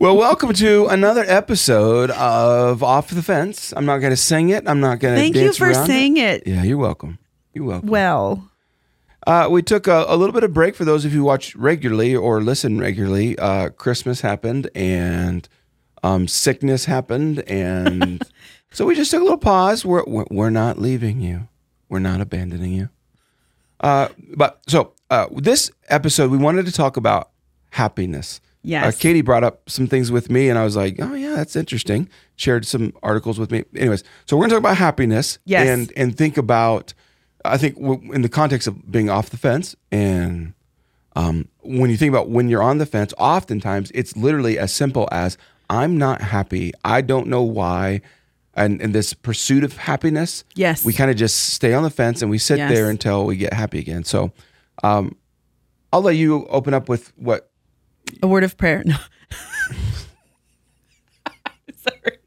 Well, welcome to another episode of Off the Fence. I'm not going to sing it. I'm not going to Thank you for saying it. Yeah, you're welcome. You're welcome. Well, Uh, we took a, a little bit of break for those of you who watch regularly or listen regularly. Uh, Christmas happened and um, sickness happened, and so we just took a little pause. We're we're, we're not leaving you. We're not abandoning you. Uh, but so uh, this episode, we wanted to talk about happiness. Yes. Uh, Katy brought up some things with me, and I was like, "Oh yeah, that's interesting." Shared some articles with me. Anyways, so we're gonna talk about happiness. Yes. And and think about, I think w- in the context of being off the fence, and um, when you think about when you're on the fence, oftentimes it's literally as simple as I'm not happy. I don't know why. And, and this pursuit of happiness, Yes. we kind of just stay on the fence and we sit Yes. there until we get happy again. So, um, I'll let you open up with what a word of prayer. No. Sorry.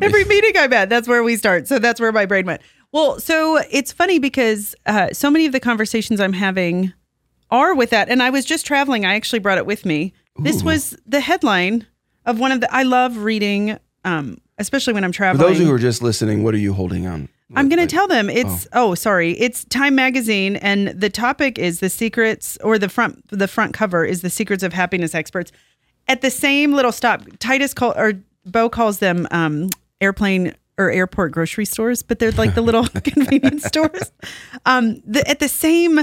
Every meeting I'm at, that's where we start. So that's where my brain went. Well, so it's funny because uh, so many of the conversations I'm having are with that. And I was just traveling. I actually brought it with me. This was the headline of one of the. I love reading, um, especially when I'm traveling. For those who are just listening, what are you holding on? I'm going to tell them it's oh. sorry it's Time magazine and the topic is the secrets or the front the front cover is the secrets of happiness experts. At the same little stop, Titus call or Bo calls them um, airplane or airport grocery stores, but they're like the little convenience stores. Um, the, at the same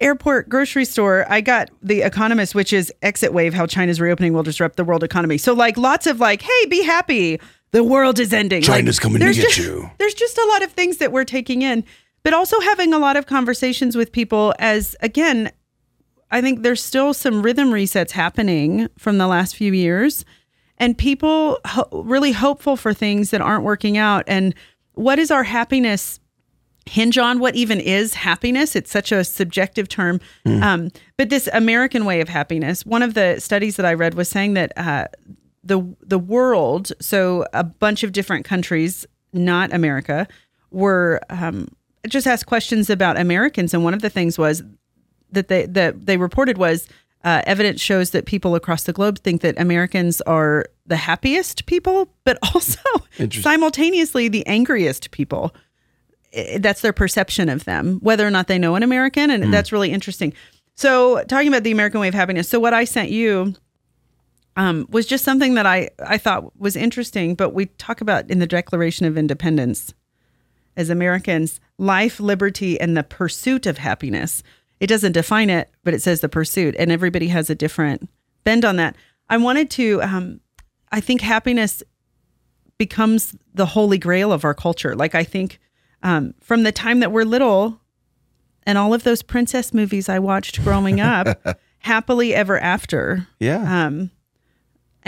airport grocery store, I got The Economist, which is exit wave, how China's reopening will disrupt the world economy. So like lots of like, hey, be happy. The world is ending. China's Like, coming to there's get just- you. There's just a lot of things that we're taking in, but also having a lot of conversations with people as again, I think there's still some rhythm resets happening from the last few years and people ho- really hopeful for things that aren't working out. And what is our happiness hinge on? What even is happiness? It's such a subjective term. Um, but this american way of happiness one of the studies that i read was saying that uh, the the world so a bunch of different countries not america were um, just asked questions about americans and one of the things was that they that they reported was uh, evidence shows that people across the globe think that Americans are the happiest people, but also simultaneously the angriest people. That's their perception of them, whether or not they know an American, and that's really interesting. So, talking about the American way of happiness. So, what I sent you um, was just something that I I thought was interesting, but we talk about in the Declaration of Independence as Americans, life, liberty, and the pursuit of happiness. It doesn't define it, but it says the pursuit, and everybody has a different bend on that. I wanted to, um, I think happiness becomes the holy grail of our culture. Like, I think um, from the time that we're little and all of those princess movies I watched growing up, happily ever after. Yeah. Um,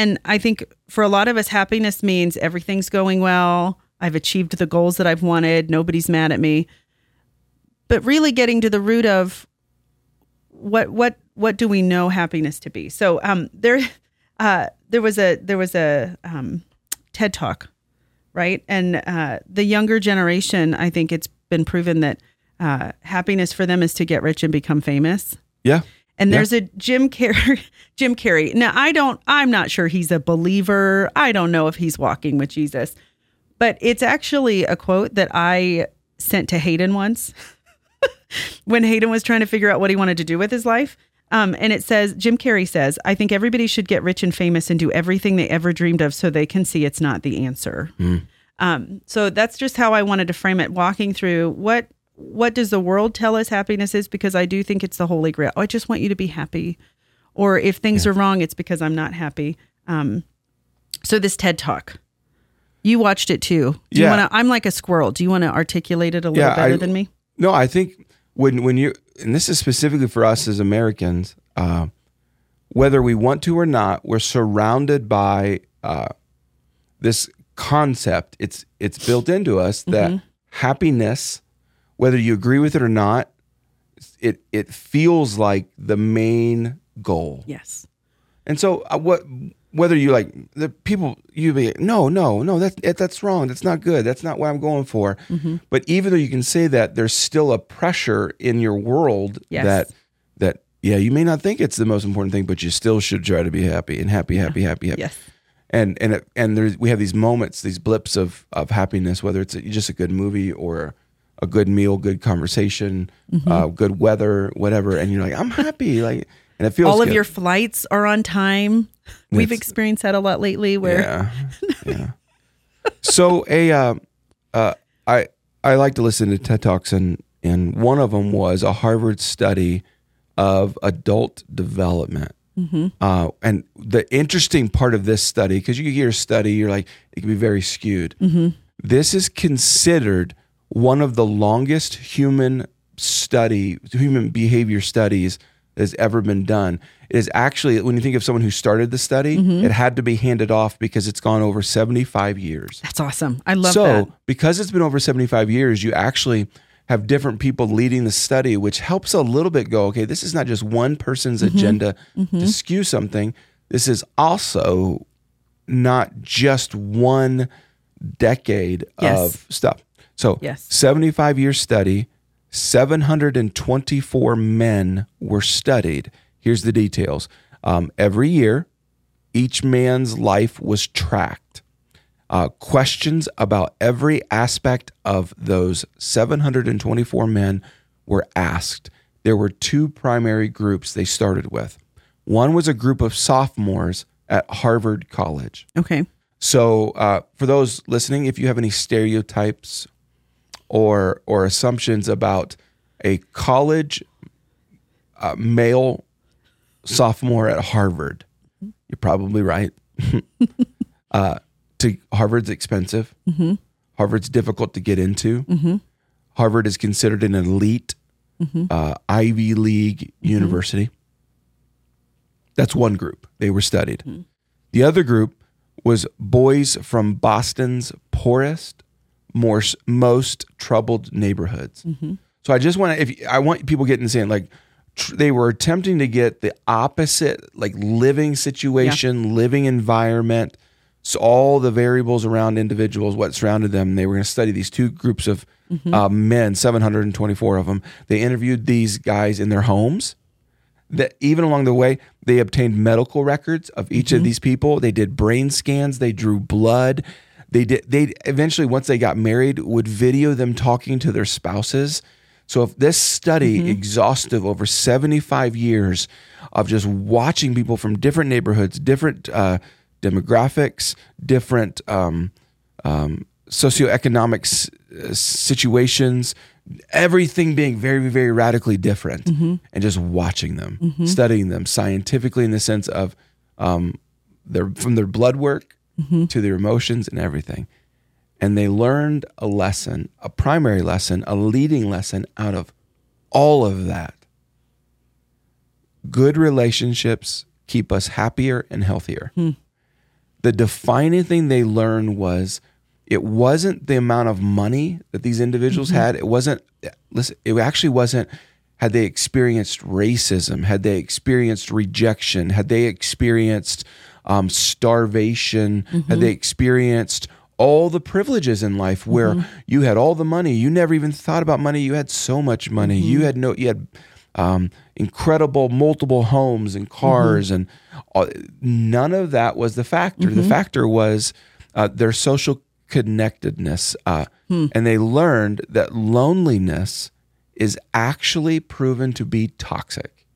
and I think for a lot of us, happiness means everything's going well. I've achieved the goals that I've wanted. Nobody's mad at me. But really getting to the root of what what what do we know happiness to be? So um, there uh, there was a there was a um, TED talk, right? And uh, the younger generation, I think it's been proven that uh, happiness for them is to get rich and become famous. yeah. And Yeah. there's a Jim Carrey. Jim Carrey. Now I don't. I'm not sure he's a believer. I don't know if he's walking with Jesus, but it's actually a quote that I sent to Hayden once when Hayden was trying to figure out what he wanted to do with his life. Um, and it says Jim Carrey says, "I think everybody should get rich and famous and do everything they ever dreamed of, so they can see it's not the answer." Um, so that's just how I wanted to frame it. Walking through what what does the world tell us happiness is? Because I do think it's the holy grail. Oh, I just want you to be happy, or if things are wrong, it's because I'm not happy. Um, so this TED talk, you watched it too. Do Yeah. you want to? I'm like a squirrel. Do you want to articulate it a little Yeah, better I- than me? No, I think when when you and this is specifically for us as Americans, uh, whether we want to or not, we're surrounded by uh, this concept. It's it's built into us that happiness, whether you agree with it or not, it it feels like the main goal. Yes. And so, uh, what whether you like the people you be no no no that's that's wrong that's not good that's not what I'm going for. But even though you can say that, there's still a pressure in your world Yes. that that yeah, you may not think it's the most important thing, but you still should try to be happy and happy, happy, happy, happy. Yes. And and it, and there's we have these moments, these blips of of happiness, whether it's just a good movie or a good meal, good conversation, Mm-hmm. uh, good weather, whatever, and you're like, I'm happy, like, and it feels All of good. your flights are on time. We've experienced that a lot lately where yeah, yeah. So a uh, uh, I I like to listen to TED talks, and and one of them was a Harvard study of adult development. Uh, and the interesting part of this study, because you hear a study, you're like it can be very skewed. This is considered one of the longest human study, human behavior studies that's ever been done. It is actually, when you think of someone who started the study, it had to be handed off because it's gone over 75 years. that's awesome. I love so, that. So, because it's been over 75 years, you actually have different people leading the study, which helps a little bit go, okay, this is not just one person's Mm-hmm. agenda to skew something. This is also not just one decade Yes. of stuff. So, Yes. 75 year study, 724 men were studied. Here's the details. Um, every year, each man's life was tracked. Uh, questions about every aspect of those 724 men were asked. There were two primary groups they started with. One was a group of sophomores at Harvard College. Okay. So, uh, for those listening, if you have any stereotypes or or assumptions about a college uh, male sophomore at Harvard, you're probably right. uh, to Harvard's expensive. Harvard's difficult to get into. Harvard is considered an elite uh, Ivy League university. That's one group. They were studied. The other group was boys from Boston's poorest, more, most troubled neighborhoods. Mm-hmm. So I just want to, if I want people getting saying like, tr- they were attempting to get the opposite, like living situation, living environment, so all the variables around individuals, what surrounded them. They were going to study these two groups of mm-hmm. uh, men, 724 of them. They interviewed these guys in their homes. That even along the way they obtained medical records of each of mm-hmm. these people. They did brain scans. They drew blood they did they eventually once they got married would video them talking to their spouses. So if this study exhaustive over 75 years of just watching people from different neighborhoods different uh, demographics different um, um, socioeconomic s- uh, situations, everything being very, very radically different, and just watching them, studying them scientifically in the sense of um, their from their blood work Mm-hmm. to their emotions and everything. And they learned a lesson, a primary lesson, a leading lesson out of all of that. Good relationships keep us happier and healthier hmm. the defining thing they learned was it wasn't the amount of money that these individuals mm-hmm. had. It wasn't listen, it actually wasn't had they experienced racism, had they experienced rejection, had they experienced um, starvation, had they experienced all the privileges in life where you had all the money, you never even thought about money, you had so much money, you had no, you had um, incredible multiple homes and cars and all, none of that was the factor. The factor was uh, their social connectedness uh, and they learned that loneliness is actually proven to be toxic.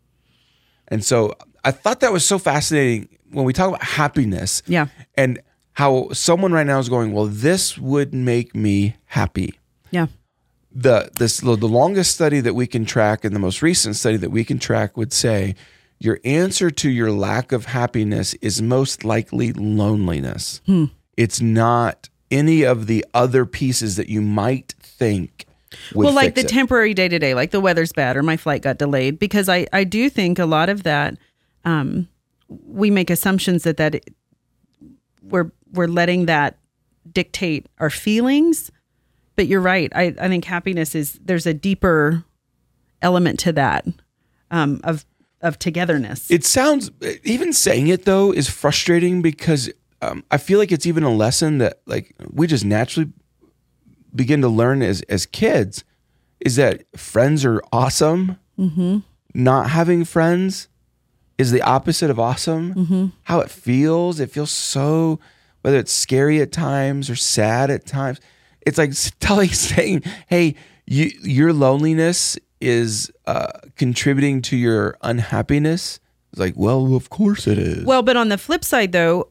And so i thought that was so fascinating when we talk about happiness Yeah. and how someone right now is going well this would make me happy Yeah. the this the longest study that we can track and the most recent study that we can track would say your answer to your lack of happiness is most likely loneliness. It's not any of the other pieces that you might think would well, like the it. temporary day to day, like the weather's bad or my flight got delayed, because I, I do think a lot of that, um, we make assumptions that that it- we're we're letting that dictate our feelings. But you're right. I, I think happiness is there's a deeper element to that um, of of togetherness. It sounds even saying it though is frustrating because um, I feel like it's even a lesson that like we just naturally begin to learn as as kids is that friends are awesome. not having friends is the opposite of awesome. How it feels, it feels so whether it's scary at times or sad at times. It's like telling saying, "Hey, you, your loneliness is uh, contributing to your unhappiness." It's like, well, of course it is. Well, but on the flip side, though,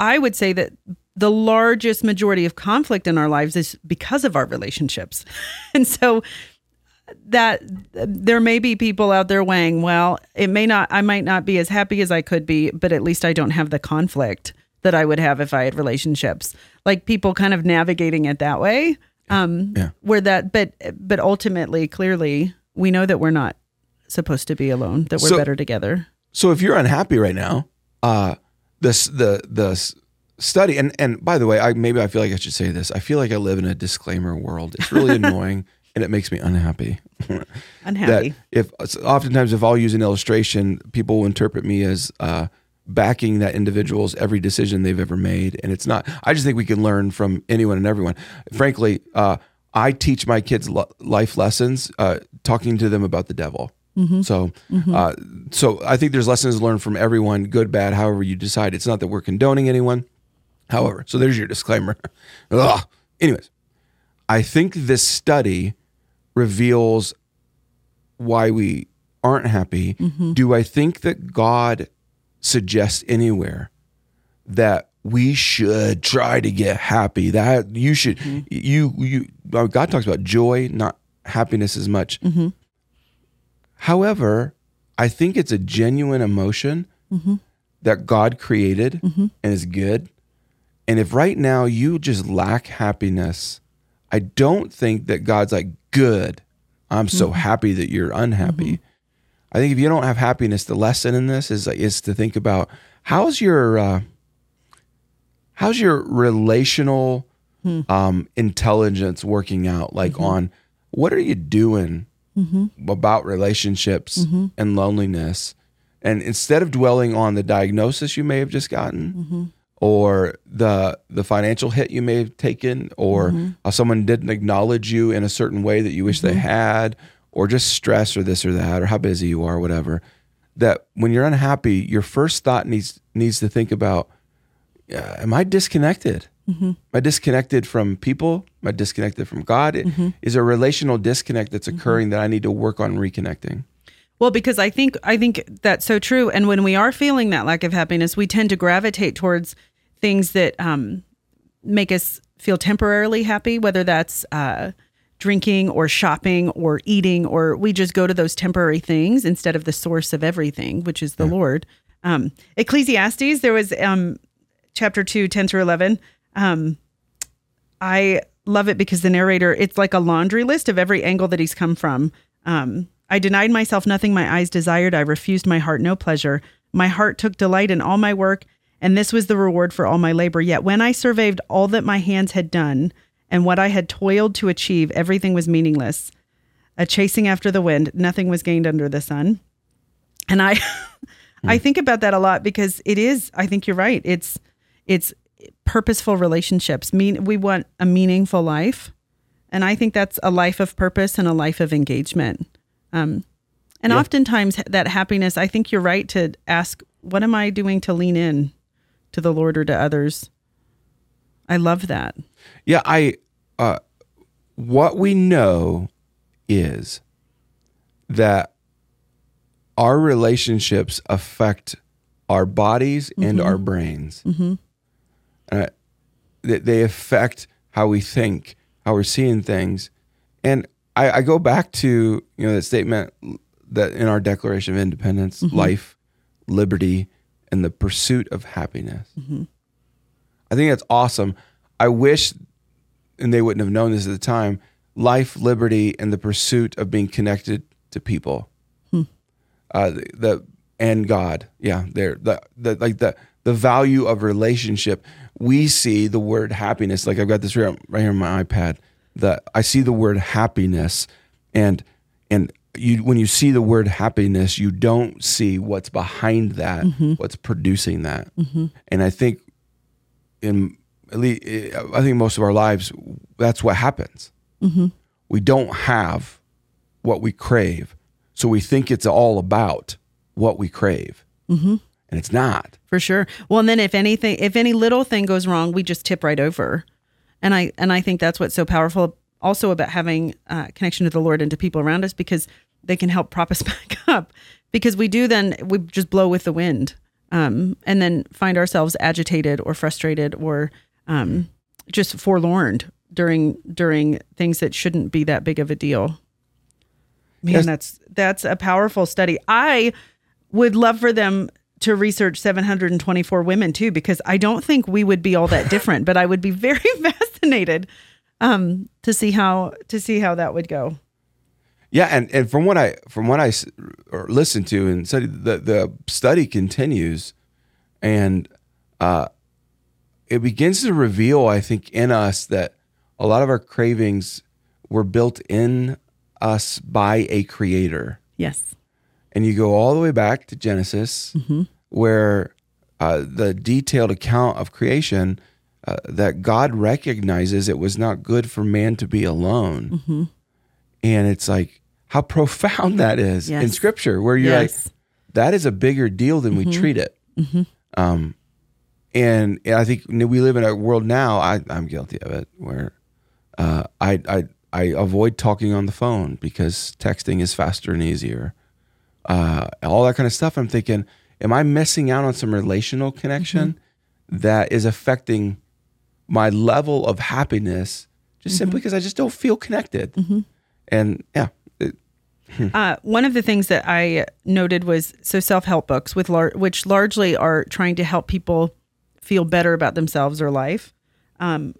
I would say that the largest majority of conflict in our lives is because of our relationships. and so that there may be people out there weighing, well, it may not, I might not be as happy as I could be, but at least I don't have the conflict that I would have if I had relationships. Like people kind of navigating it that way. Um, Yeah. where that, but, but ultimately, clearly, we know that we're not supposed to be alone, that we're So- better together. So if you're unhappy right now, uh, this the the study and and by the way, I maybe I feel like I should say this. I feel like I live in a disclaimer world. It's really annoying and it makes me unhappy. Unhappy. if oftentimes if I'll use an illustration, people will interpret me as uh, backing that individual's every decision they've ever made, and it's not. I just think we can learn from anyone and everyone. Frankly, uh, I teach my kids lo- life lessons, uh, talking to them about the devil. So, uh, so I think there's lessons learned from everyone, good, bad, however you decide. It's not that we're condoning anyone. However, so there's your disclaimer. Ugh. Anyways, I think this study reveals why we aren't happy. Mm-hmm. Do I think that God suggests anywhere that we should try to get happy? That you should mm-hmm. you you uh, God talks about joy, not happiness as much. Mm-hmm. However, I think it's a genuine emotion that God created and is good. And if right now you just lack happiness, I don't think that God's like, good. I'm so mm-hmm. happy that you're unhappy. Mm-hmm. I think if you don't have happiness, the lesson in this is is to think about how's your uh, how's your relational hmm. um, intelligence working out? Like mm-hmm. on what are you doing about relationships and loneliness? And instead of dwelling on the diagnosis you may have just gotten, or the the financial hit you may have taken, or mm-hmm. how someone didn't acknowledge you in a certain way that you wish they mm-hmm. had, or just stress or this or that, or how busy you are, whatever. That when you're unhappy, your first thought needs needs to think about: Am I disconnected? Mm-hmm. Am I disconnected from people? Am I disconnected from God? Is a relational disconnect that's occurring that I need to work on reconnecting? Well, because I think I think that's so true. And when we are feeling that lack of happiness, we tend to gravitate towards things that um, make us feel temporarily happy, whether that's uh, drinking or shopping or eating, or we just go to those temporary things instead of the source of everything, which is the Lord. Um, Ecclesiastes, there was um, chapter 2, 10 through 11. Um, I love it because the narrator, it's like a laundry list of every angle that he's come from. Um, I denied myself nothing my eyes desired. I refused my heart no pleasure. My heart took delight in all my work, and this was the reward for all my labor. Yet when I surveyed all that my hands had done and what I had toiled to achieve, everything was meaningless. A chasing after the wind, nothing was gained under the sun. And I I think about that a lot because it is, I think you're right. It's it's purposeful relationships. Mean we want a meaningful life. And I think that's a life of purpose and a life of engagement. Um, and Yeah. oftentimes that happiness, I think you're right to ask, what am I doing to lean in to the Lord or to others? I love that. Yeah, I uh what we know is that our relationships affect our bodies and our brains. Mm-hmm. Uh, they, they affect how we think, how we're seeing things, and I, I go back to you know that statement that in our Declaration of Independence, life, liberty, and the pursuit of happiness. I think that's awesome. I wish, and they wouldn't have known this at the time, life, liberty, and the pursuit of being connected to people. Uh, the, the and God, yeah, there, the, the like the the value of relationship. We see the word happiness. Like I've got this right, right here on my iPad. That I see the word happiness, and and you when you see the word happiness, you don't see what's behind that, what's producing that. And I think in at least, I think most of our lives, that's what happens. We don't have what we crave. So we think it's all about what we crave, mm-hmm. and it's not. for sure. Well, and then if anything, if any little thing goes wrong, we just tip right over. And I and I think that's what's so powerful, also about having uh, connection to the Lord and to people around us, because they can help prop us back up. Because we do then we just blow with the wind, um, and then find ourselves agitated or frustrated or um, just forlorn during during things that shouldn't be that big of a deal. Man, Yes. that's that's a powerful study. I would love for them to research 724 women too, because I don't think we would be all that different, but I would be very fascinated um, to see how to see how that would go. Yeah, and, and from what I from what I listened to and studied, the the study continues, and uh, it begins to reveal, I think, in us that a lot of our cravings were built in us by a creator. Yes. and you go all the way back to Genesis, where uh, the detailed account of creation uh, that God recognizes it was not good for man to be alone, and it's like how profound that is in Scripture, where you're Yes. like, that is a bigger deal than we treat it. Um, and I think we live in a world now. I, I'm guilty of it, where uh, I, I I avoid talking on the phone because texting is faster and easier. Uh, all that kind of stuff. I'm thinking, am I missing out on some relational connection that is affecting my level of happiness just simply because I just don't feel connected? And yeah, it, Uh, one of the things that I noted was so self help books, with lar- which largely are trying to help people feel better about themselves or life. Um,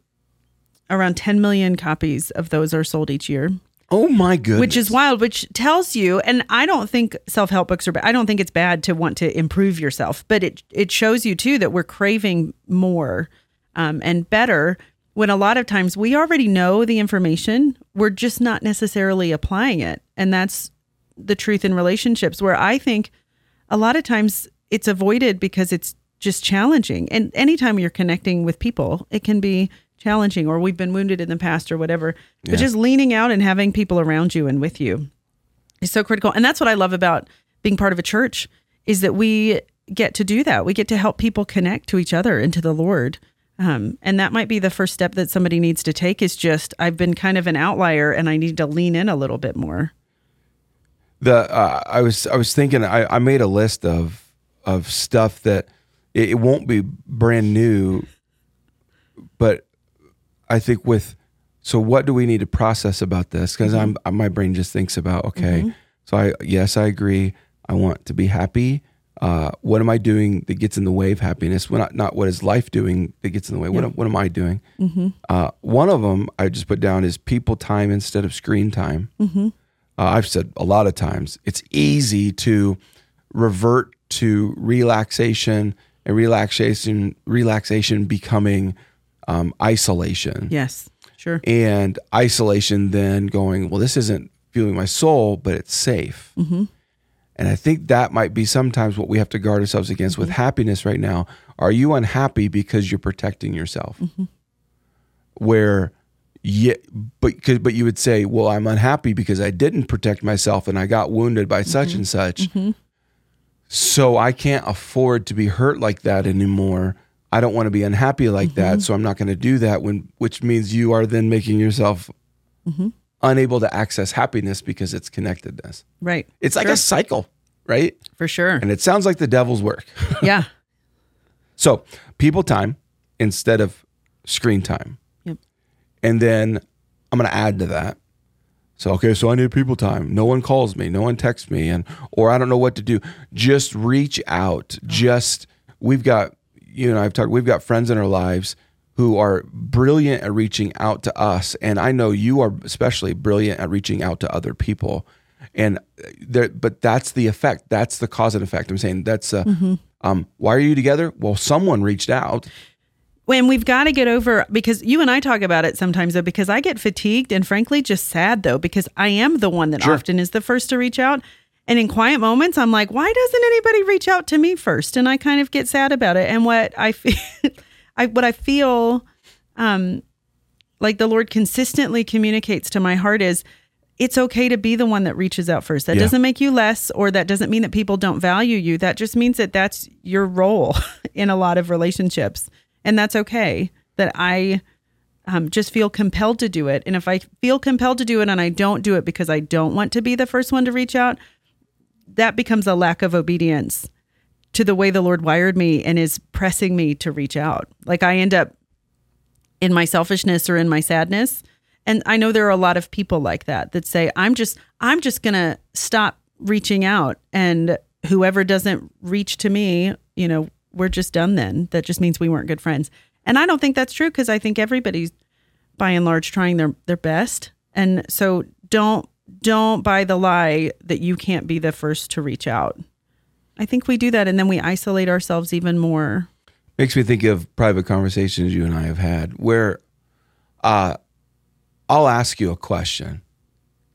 around 10 million copies of those are sold each year, oh my goodness, which is wild. Which tells you, and I don't think self help books are bad. I don't think it's bad to want to improve yourself, but it it shows you too that we're craving more um, and better. When a lot of times we already know the information, we're just not necessarily applying it, and that's the truth in relationships. Where I think a lot of times it's avoided because it's just challenging. And anytime you're connecting with people, it can be challenging, or we've been wounded in the past, or whatever. But just leaning out and having people around you and with you is so critical. And that's what I love about being part of a church is that we get to do that. We get to help people connect to each other and to the Lord. Um, and that might be the first step that somebody needs to take is just, I've been kind of an outlier and I need to lean in a little bit more. the uh, I was I was thinking I, I made a list of of stuff that it, it won't be brand new, but I think with so what do we need to process about this? Because I'm my brain just thinks about okay, so I yes I agree I want to be happy. Uh, what am I doing that gets in the way of happiness? What not, not what is life doing that gets in the way? What am- what am I doing? Uh, one of them I just put down is people time instead of screen time uh, I've said a lot of times, it's easy to revert to relaxation and relaxation, relaxation becoming um, isolation, Yes, sure. and isolation then going, well, this isn't fueling my soul, but it's safe. And I think that might be sometimes what we have to guard ourselves against with mm-hmm. happiness right now. Are you unhappy because you're protecting yourself? Mm-hmm. Where yeah, but but you would say, well, I'm unhappy because I didn't protect myself and I got wounded by mm-hmm. such and such. So I can't afford to be hurt like that anymore. I don't want to be unhappy like that, so I'm not going to do that. When which means you are then making yourself unable to access happiness because it's connectedness. Right. It's like Sure. a cycle, right? For sure. And it sounds like the devil's work. yeah. so people time instead of screen time. Yep. And then I'm going to add to that. So okay, so I need people time. No one calls me, no one texts me, and or I don't know what to do. Just reach out. Oh. Just we've got you know I've talked. We've got friends in our lives who are brilliant at reaching out to us, and I know you are especially brilliant at reaching out to other people. And there, but that's the effect. That's the cause and effect. I'm saying that's uh, um, why are you together? Well, someone reached out. when we've got to get over because you and I talk about it sometimes though because I get fatigued and frankly just sad though because I am the one that Sure. often is the first to reach out and in quiet moments I'm like why doesn't anybody reach out to me first and I kind of get sad about it and what I feel I what I feel um like the Lord consistently communicates to my heart is it's okay to be the one that reaches out first. That Yeah. doesn't make you less, or that doesn't mean that people don't value you. That just means that that's your role in a lot of relationships. And that's okay. That I um, just feel compelled to do it. And if I feel compelled to do it and I don't do it because I don't want to be the first one to reach out, that becomes a lack of obedience to the way the Lord wired me and is pressing me to reach out. Like I end up in my selfishness or in my sadness. And I know there are a lot of people like that that say, I'm just, I'm just going to stop reaching out. And whoever doesn't reach to me, you know, we're just done then. That just means we weren't good friends. And I don't think that's true because I think everybody's by and large trying their, their best. And so don't, don't buy the lie that you can't be the first to reach out. I think we do that and then we isolate ourselves even more. makes me think of private conversations you and I have had where uh, I'll ask you a question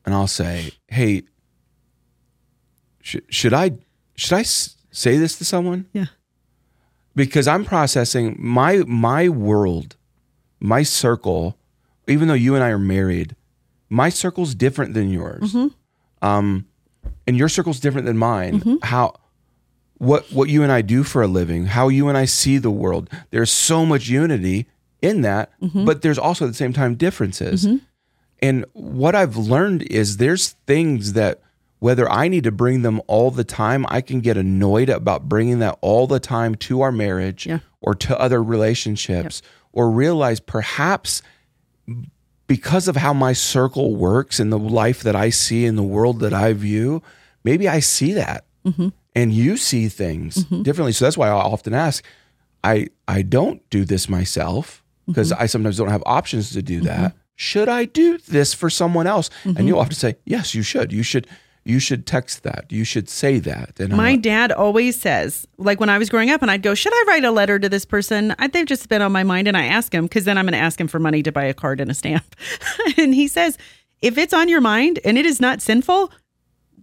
and I'll say, "Hey, sh- should I should I s- say this to someone?" Yeah. Because I'm processing my my world, my circle. Even though you and I are married, my circle's different than yours, um, and your circle's different than mine. How what what you and I do for a living, how you and I see the world. There's so much unity in that, mm-hmm. but there's also at the same time differences. Mm-hmm. And what I've learned is there's things that whether I need to bring them all the time, I can get annoyed about bringing that all the time to our marriage Yeah. or to other relationships or realize perhaps because of how my circle works and the life that I see in the world that I view, maybe I see that mm-hmm. And you see things mm-hmm. differently. So that's why I often ask, I I don't do this myself because mm-hmm. I sometimes don't have options to do mm-hmm. that. Should I do this for someone else? And you'll often say, yes, you should. You should. You should text that. You should say that. And My dad always says, like when I was growing up, and I'd go, Should I write a letter to this person? I, they've just been on my mind. And I ask him, because then I'm going to ask him for money to buy a card and a stamp. and he says, If it's on your mind and it is not sinful,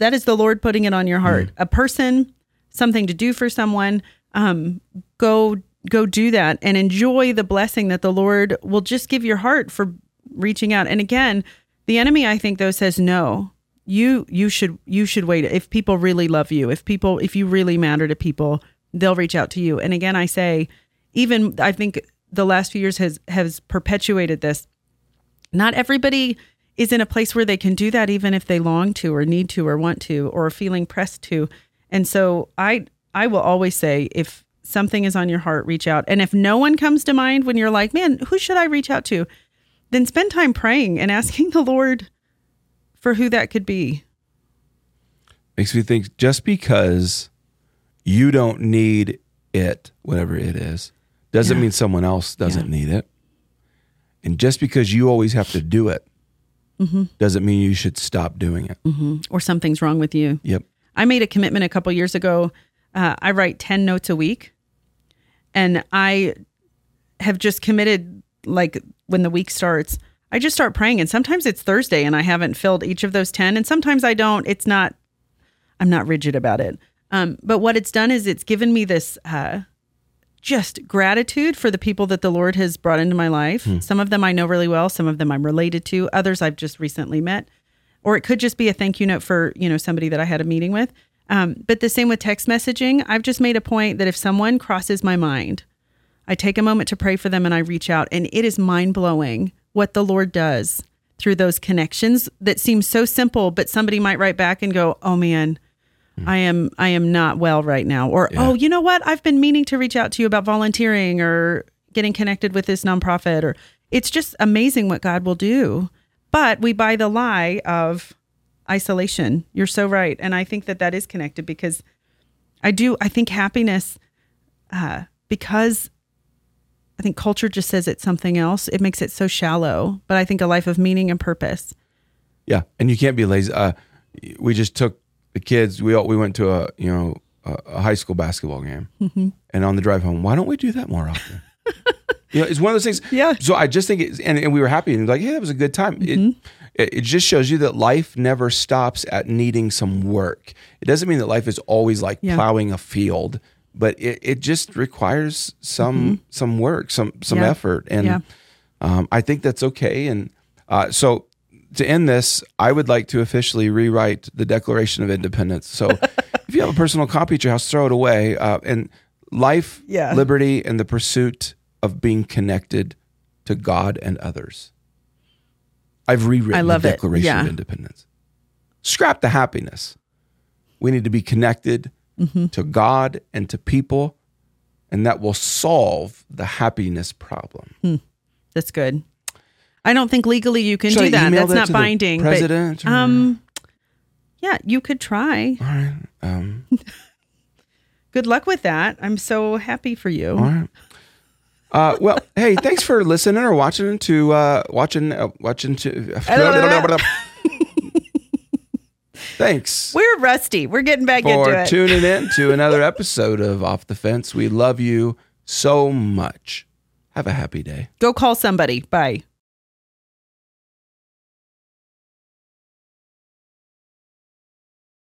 that is the Lord putting it on your heart. A person, something to do for someone, um, go go do that and enjoy the blessing that the Lord will just give your heart for reaching out. And again, the enemy, I think, though, says no. You you should you should wait. If people really love you, if people if you really matter to people, they'll reach out to you. And again, I say, even I think the last few years has has perpetuated this. Not everybody is in a place where they can do that even if they long to or need to or want to or are feeling pressed to. And so I I will always say if something is on your heart, reach out. And if no one comes to mind when you're like, man, who should I reach out to? Then spend time praying and asking the Lord for who that could be. makes me think just because you don't need it, whatever it is, doesn't Yeah. mean someone else doesn't need it. And just because you always have to do it Mm-hmm. doesn't mean you should stop doing it. Or something's wrong with you. Yep. I made a commitment a couple years ago. Uh, I write 10 notes a week. And I have just committed, like when the week starts, I just start praying. And sometimes it's Thursday and I haven't filled each of those 10. And sometimes I don't. It's not, I'm not rigid about it. Um, but what it's done is it's given me this uh, just gratitude for the people that the Lord has brought into my life. Some of them I know really well, some of them I'm related to, others I've just recently met or it could just be a thank you note for you know somebody that I had a meeting with. Um, but the same with text messaging. I've just made a point that if someone crosses my mind, I take a moment to pray for them and I reach out, and it is mind blowing what the Lord does through those connections that seem so simple, but somebody might write back and go, "Oh man." I am I am not well right now or oh you know what I've been meaning to reach out to you about volunteering or getting connected with this nonprofit or it's just amazing what God will do but we buy the lie of isolation. You're so right. And I think that that is connected because I do, I think happiness, uh, because I think culture just says it's something else, it makes it so shallow. But I think a life of meaning and purpose. Yeah, and you can't be lazy. Uh, we just took the kids. We all, we went to a you know a, a high school basketball game, Mm-hmm. and on the drive home, why don't we do that more often? you know, it's one of those things. Yeah. So I just think, it's, and, and we were happy and like, hey, that was a good time. Mm-hmm. It, it just shows you that life never stops at needing some work. It doesn't mean that life is always like Yeah. plowing a field, but it, it just requires some some work, some some Mm-hmm. Yeah. effort, and Yeah. um, I think that's okay. And uh, so to end this, I would like to officially rewrite the Declaration of Independence. So if you have a personal copy at your house, throw it away. Uh, and life, Yeah. liberty, and the pursuit of being connected to God and others. I've rewritten I love the. Declaration Yeah. of Independence. Scrap the happiness. We need to be connected Mm-hmm. to God and to people, and that will solve the happiness problem. That's good. I don't think legally you can Should I do that. email That's that not binding. president, But, um, yeah, you could try. All right. Um, Good luck with that. I'm so happy for you. all right. Uh, well, hey, thanks for listening or watching to uh, watching uh, watching to. thanks We're rusty. We're getting back into it. For tuning in to another episode of Off the Fence. We love you so much. Have a happy day. Go call somebody. Bye.